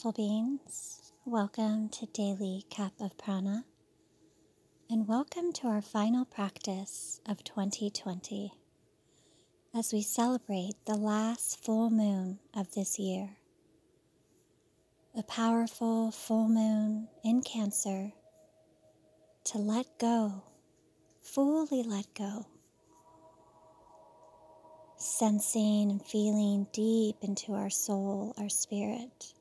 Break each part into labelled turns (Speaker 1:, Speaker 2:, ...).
Speaker 1: Beautiful beings. Welcome to Daily Cup of Prana, and welcome to our final practice of 2020 as we celebrate the last full moon of this year. A powerful full moon in Cancer to let go, fully let go sensing and feeling deep into our soul, our spirit,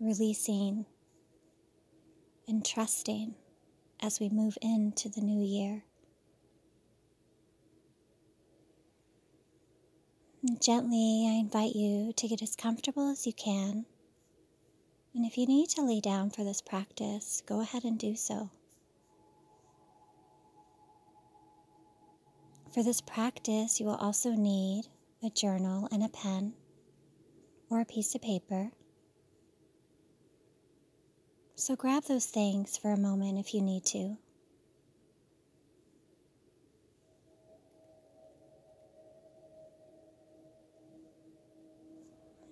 Speaker 1: releasing and trusting as we move into the new year. Gently, I invite you to get as comfortable as you can. And if you need to lay down for this practice, go ahead and do so. For this practice, you will also need a journal and a pen or a piece of paper. So grab those things for a moment if you need to.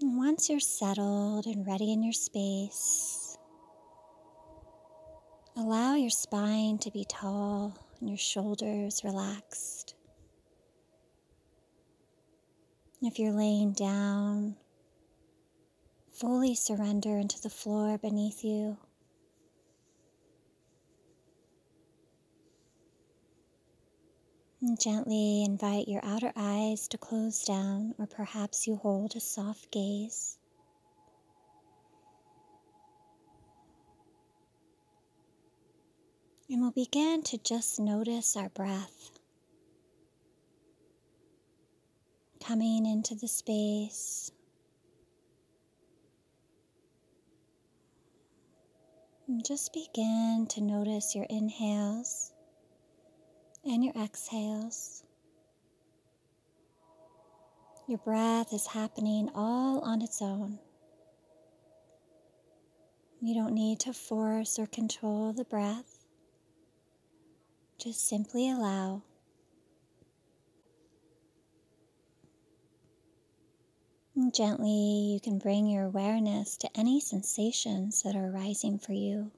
Speaker 1: Once you're settled and ready in your space, allow your spine to be tall and your shoulders relaxed. If you're laying down, fully surrender into the floor beneath you. Gently invite your outer eyes to close down, or perhaps you hold a soft gaze. And we'll begin to just notice our breath. coming into the space. And just begin to notice your inhales and your exhales. Your breath is happening all on its own. You don't need to force or control the breath. Just simply allow. And gently, you can bring your awareness to any sensations that are arising for you.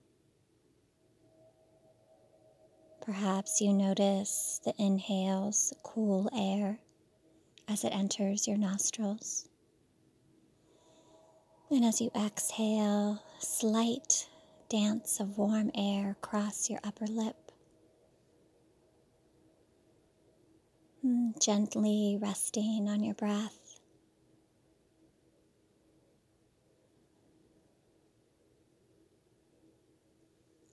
Speaker 1: Perhaps you notice the inhales, cool air as it enters your nostrils. And as you exhale, slight dance of warm air across your upper lip. Hmm, gently resting on your breath.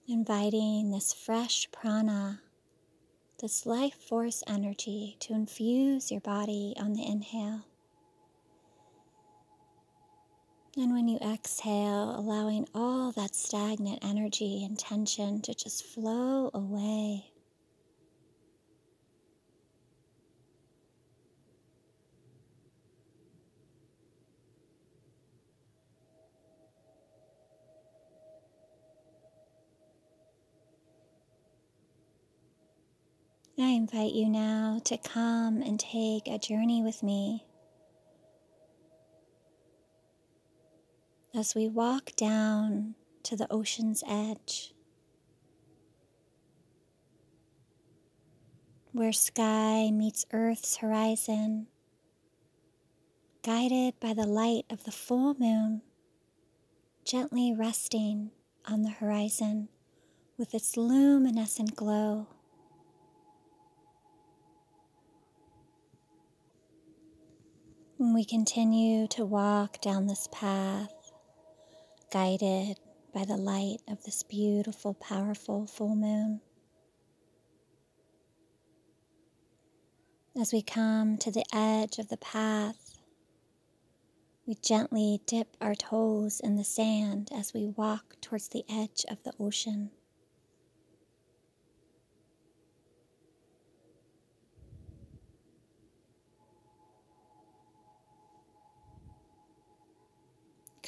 Speaker 1: Inviting this fresh prana, this life force energy to infuse your body on the inhale. And when you exhale, allowing all that stagnant energy and tension to just flow away. I invite you now to come and take a journey with me as we walk down to the ocean's edge, where sky meets earth's horizon, guided by the light of the full moon, gently resting on the horizon with its luminescent glow. We continue to walk down this path, guided by the light of this beautiful, powerful full moon. As we come to the edge of the path, we gently dip our toes in the sand as we walk towards the edge of the ocean.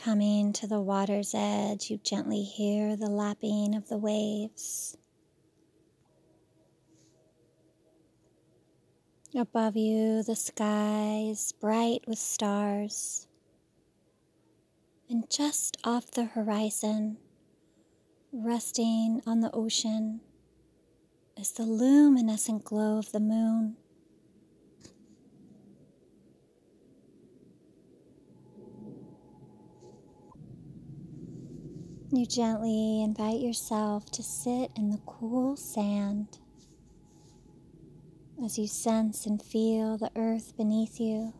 Speaker 1: Coming to the water's edge, you gently hear the lapping of the waves. Above you, the sky is bright with stars. And just off the horizon, resting on the ocean, is the luminescent glow of the moon. You gently invite yourself to sit in the cool sand as you sense and feel the earth beneath you.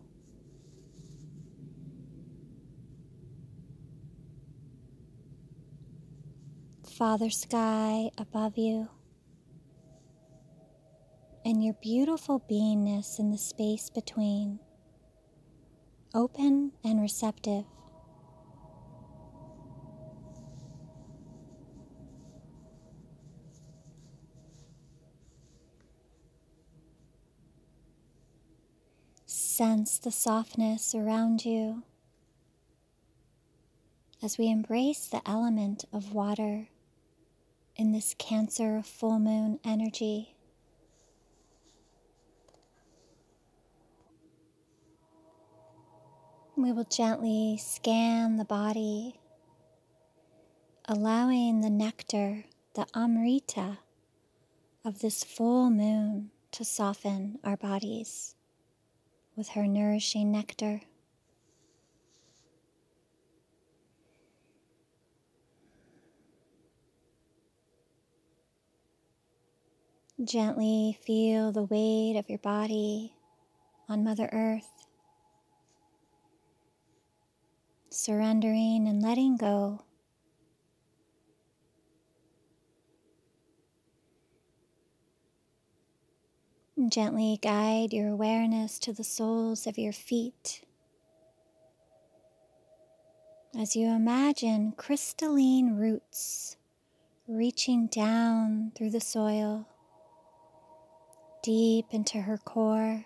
Speaker 1: Father Sky above you, and your beautiful beingness in the space between, open and receptive. Sense the softness around you as we embrace the element of water in this Cancer full moon energy. We will gently scan the body, allowing the nectar, the Amrita of this full moon to soften our bodies with her nourishing nectar. Gently feel the weight of your body on Mother Earth, surrendering and letting go. Gently guide your awareness to the soles of your feet as you imagine crystalline roots reaching down through the soil deep into her core.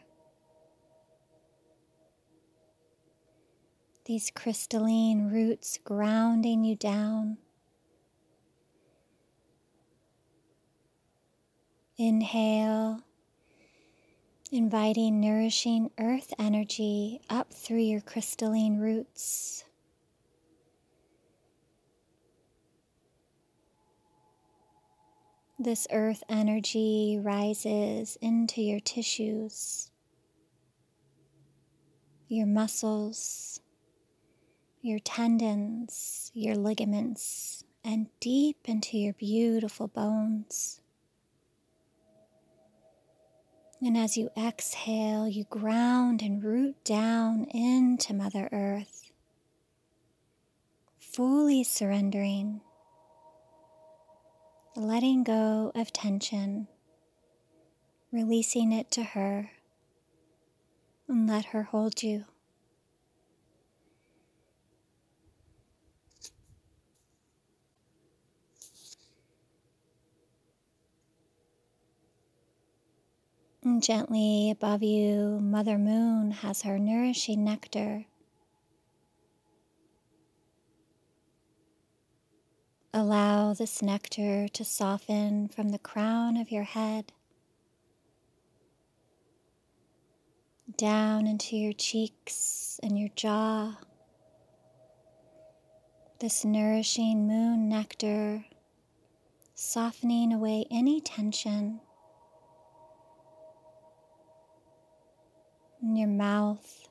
Speaker 1: These crystalline roots grounding you down. Inhale, inviting nourishing earth energy up through your crystalline roots. This earth energy rises into your tissues, your muscles, your tendons, your ligaments, and deep into your beautiful bones. And as you exhale, you ground and root down into Mother Earth, fully surrendering letting go of tension, releasing it to her, and let her hold you. And gently above you, Mother Moon has her nourishing nectar Allow this nectar to soften from the crown of your head down into your cheeks and your jaw. This nourishing moon nectar softening away any tension in your mouth,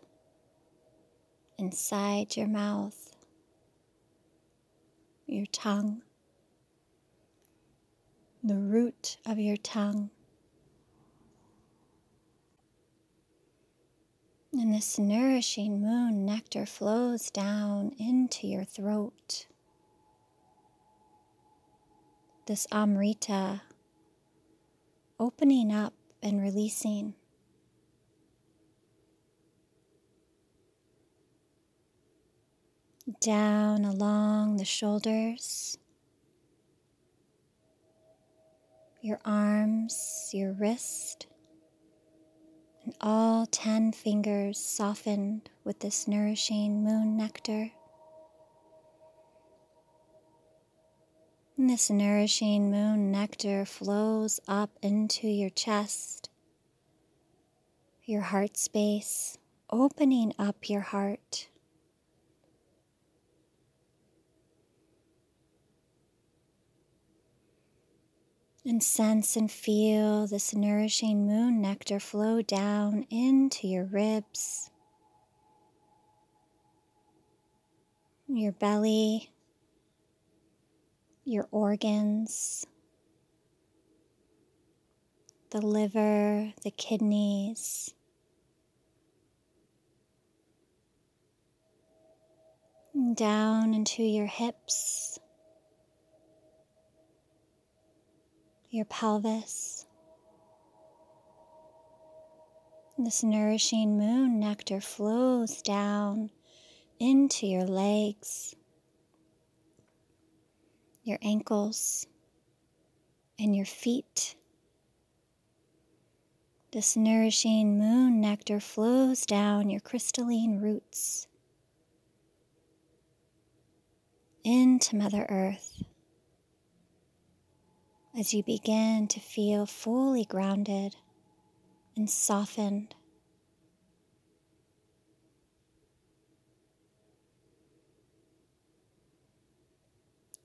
Speaker 1: inside your mouth your tongue, the root of your tongue. And this nourishing moon nectar flows down into your throat. This Amrita opening up and releasing. Down along the shoulders, your arms, your wrist, and all 10 fingers softened with this nourishing moon nectar. And this nourishing moon nectar flows up into your chest, your heart space, opening up your heart And sense and feel this nourishing moon nectar flow down into your ribs, your belly, your organs, the liver, the kidneys. Down into your hips, your pelvis. This nourishing moon nectar flows down into your legs, your ankles, and your feet. This nourishing moon nectar flows down your crystalline roots into Mother Earth as you begin to feel fully grounded and softened.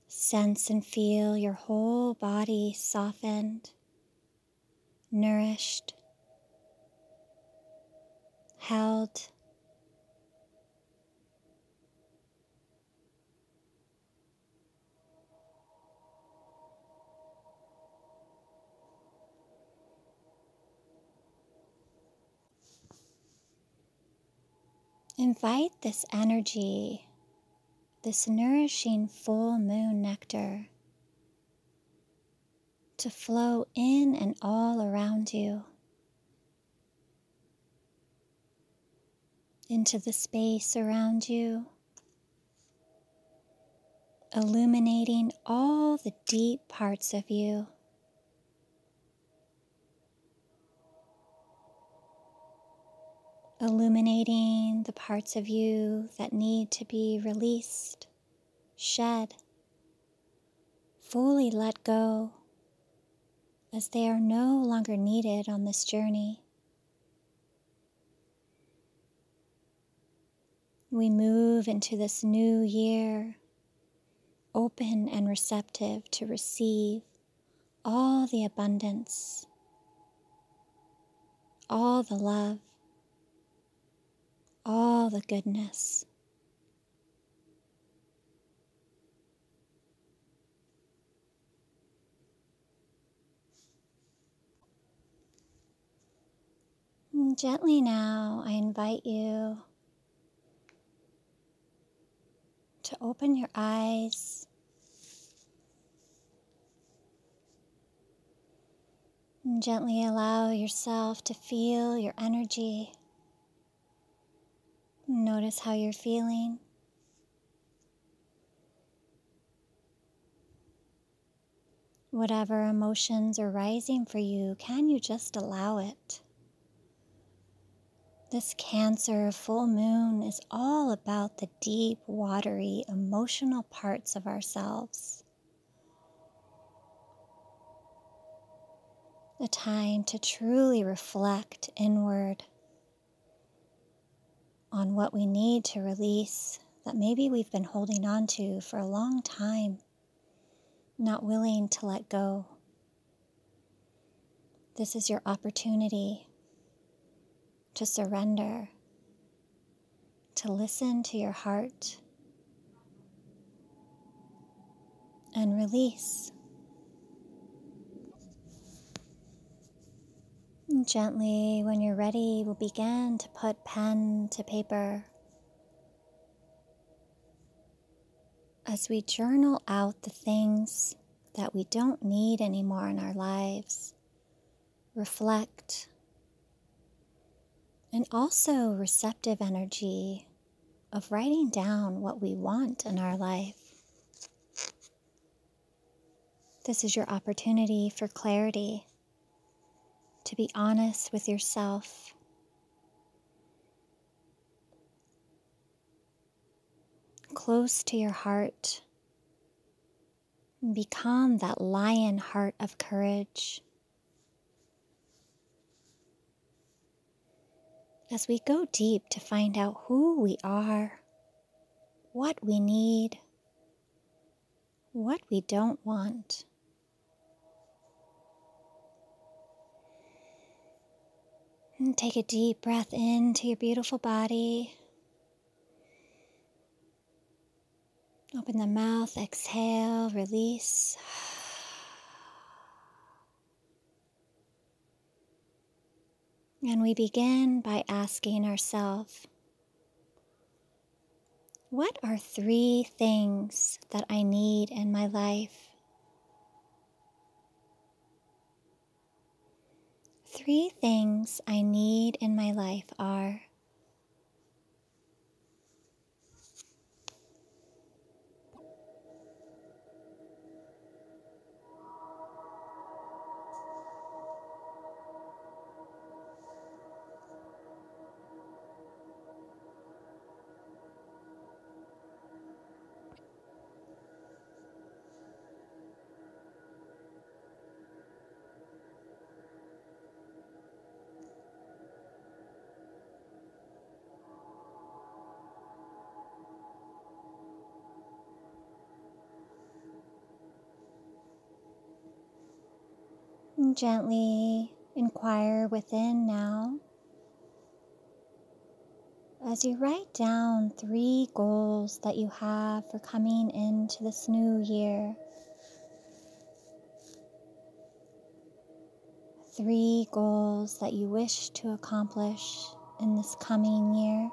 Speaker 1: Sense and feel your whole body softened, nourished, held. Invite this energy, this nourishing full moon nectar, to flow in and all around you, into the space around you, illuminating all the deep parts of you. Illuminating the parts of you that need to be released, shed, fully let go, as they are no longer needed on this journey. We move into this new year open and receptive to receive all the abundance, all the love, all the goodness. And gently now, I invite you to open your eyes. And gently allow yourself to feel your energy. Notice how you're feeling. Whatever emotions are rising for you, can you just allow it? This Cancer full moon is all about the deep, watery, emotional parts of ourselves. A time to truly reflect inward on what we need to release that maybe we've been holding on to for a long time, not willing to let go. This is your opportunity to surrender, to listen to your heart, and release. Gently, when you're ready, we'll begin to put pen to paper. As we journal out the things that we don't need anymore in our lives, reflect, and also receptive energy of writing down what we want in our life. This is your opportunity for clarity to be honest with yourself. Close to your heart. Become that lion heart of courage. As we go deep to find out who we are, what we need, what we don't want. And take a deep breath into your beautiful body. Open the mouth, exhale, release. And we begin by asking ourselves, what are three things that I need in my life? Three things I need in my life are And gently inquire within now as you write down three goals that you have for coming into this new year. Three goals that you wish to accomplish in this coming year.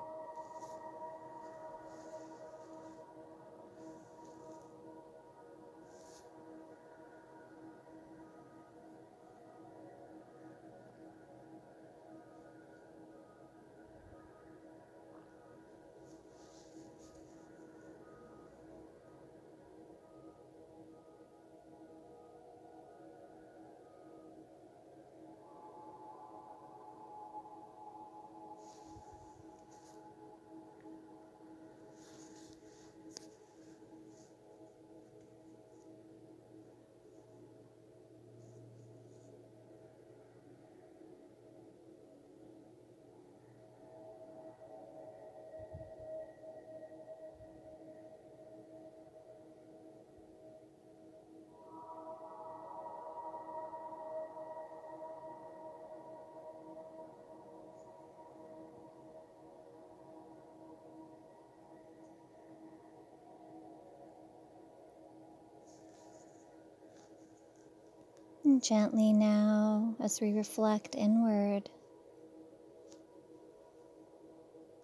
Speaker 1: Gently now, as we reflect inward,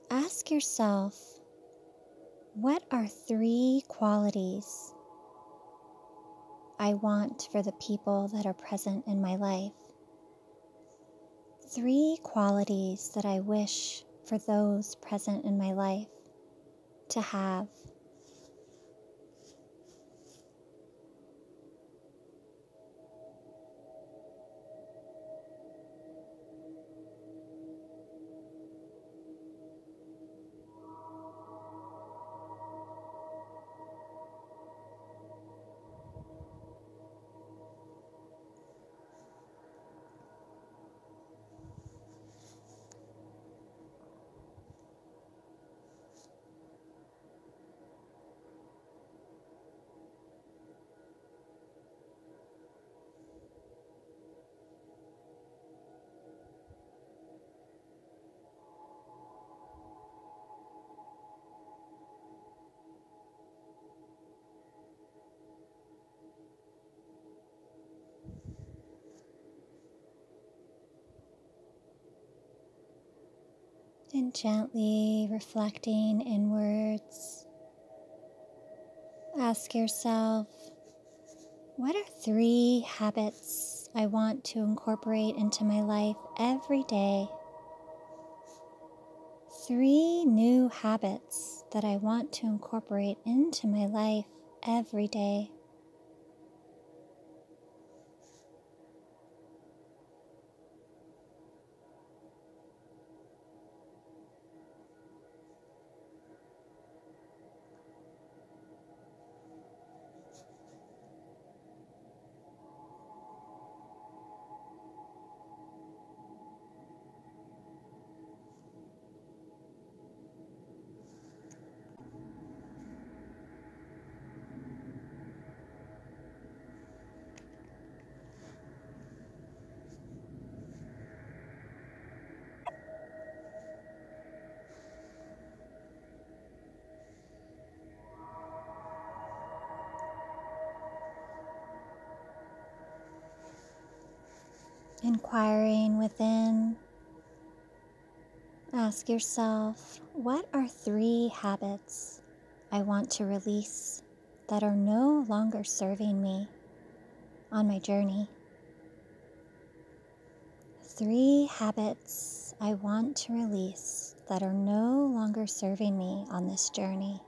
Speaker 1: ask yourself what are three qualities I want for the people that are present in my life? Three qualities that I wish for those present in my life to have. And gently reflecting inwards, ask yourself what are three habits I want to incorporate into my life every day? Three new habits that I want to incorporate into my life every day. Inquiring within, ask yourself what are three habits I want to release that are no longer serving me on my journey? Three habits I want to release that are no longer serving me on this journey.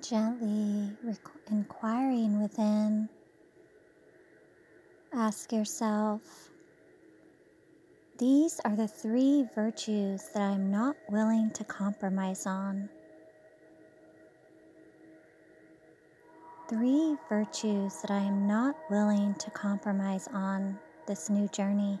Speaker 1: Gently inquiring within, ask yourself these are the three virtues that I'm not willing to compromise on. Three virtues that I am not willing to compromise on this new journey.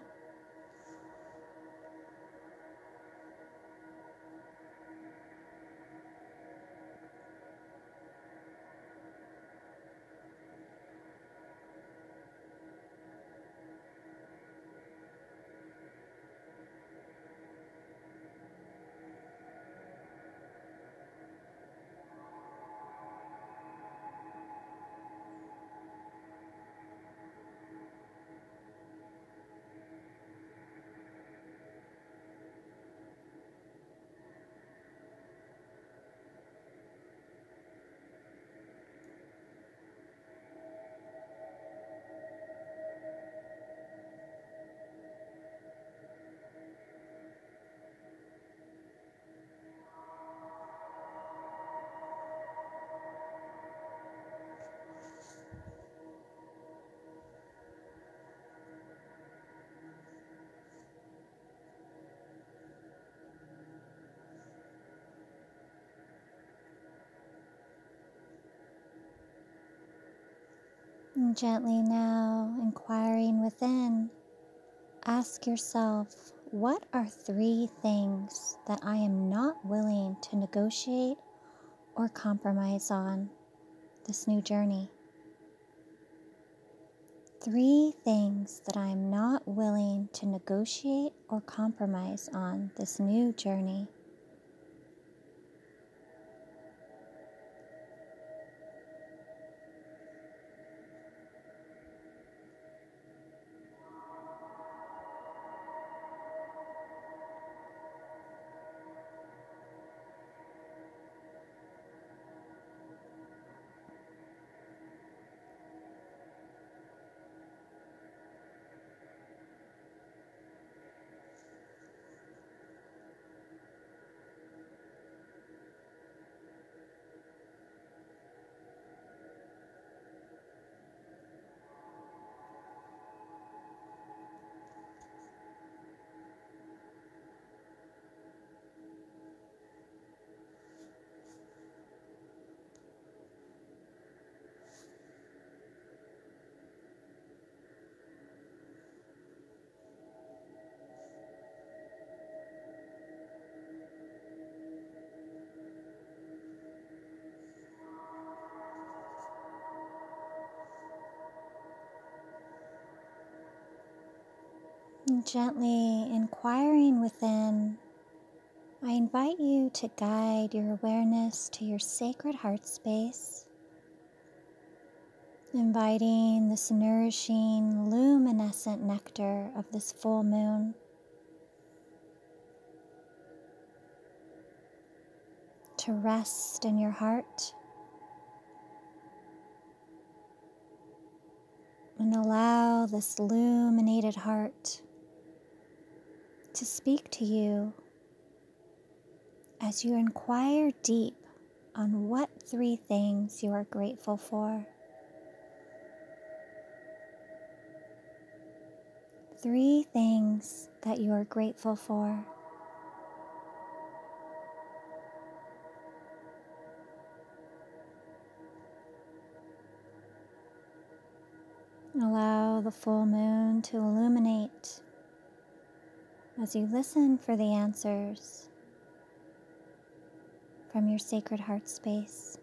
Speaker 1: And gently now, inquiring within, ask yourself what are three things that I am not willing to negotiate or compromise on this new journey? Three things that I am not willing to negotiate or compromise on this new journey. Gently inquiring within, I invite you to guide your awareness to your sacred heart space, inviting this nourishing, luminescent nectar of this full moon. To rest in your heart And allow this illuminated heart to speak to you as you inquire deep on what three things you are grateful for. Three things that you are grateful for. Allow the full moon to illuminate as you listen for the answers from your sacred heart space.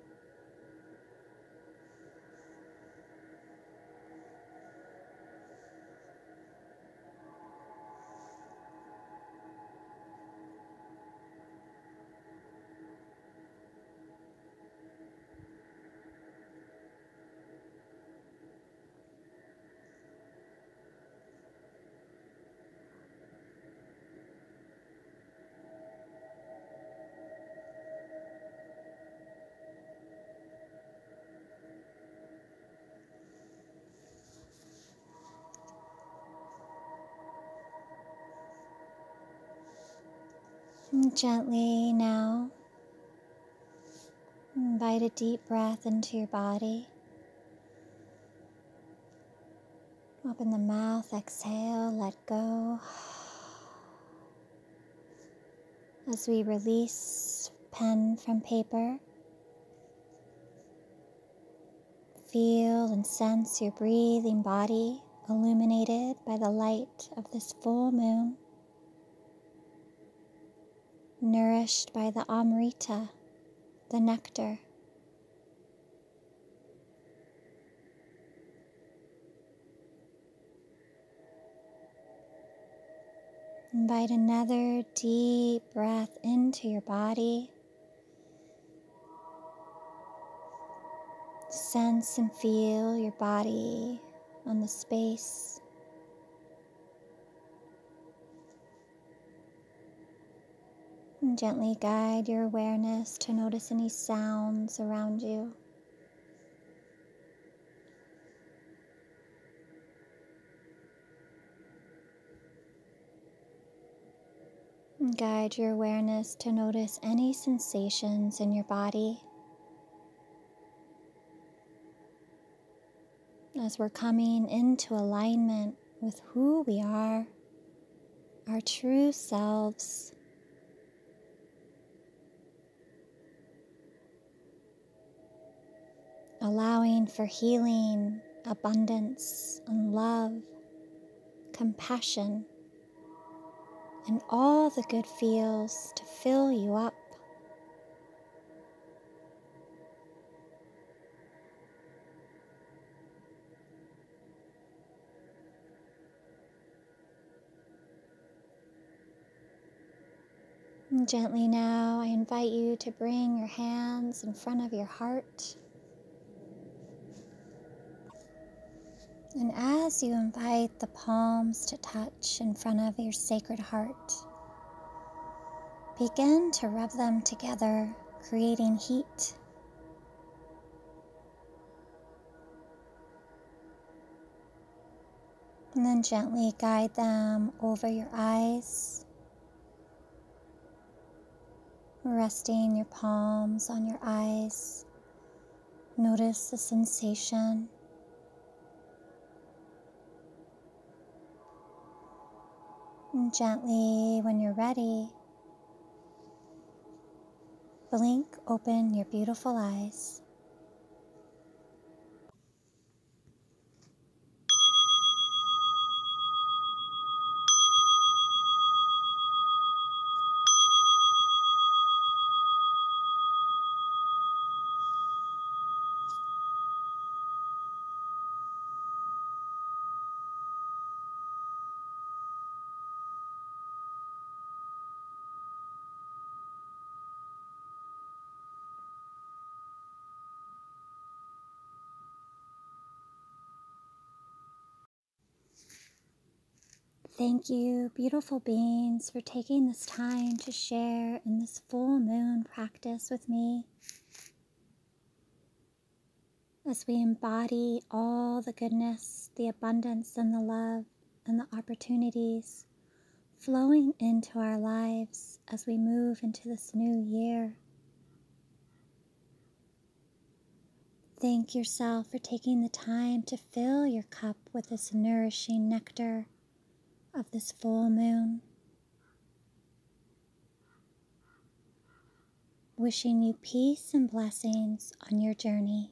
Speaker 1: Gently now, invite a deep breath into your body. Open the mouth, exhale, let go. As we release pen from paper, feel and sense your breathing body illuminated by the light of this full moon nourished by the Amrita, the nectar. Invite another deep breath into your body. Sense and feel your body on the space And gently guide your awareness to notice any sounds around you. And guide your awareness to notice any sensations in your body. As we're coming into alignment with who we are, our true selves. Allowing for healing, abundance, and love, compassion, and all the good feels to fill you up. Gently now, I invite you to bring your hands in front of your heart. And as you invite the palms to touch in front of your sacred heart, begin to rub them together, creating heat. And then gently guide them over your eyes, resting your palms on your eyes. Notice the sensation. And gently, when you're ready, blink open your beautiful eyes. Thank you, beautiful beings, for taking this time to share in this full moon practice with me. as we embody all the goodness, the abundance, and the love, and the opportunities flowing into our lives as we move into this new year. Thank yourself for taking the time to fill your cup with this nourishing nectar of this full moon. Wishing you peace and blessings on your journey.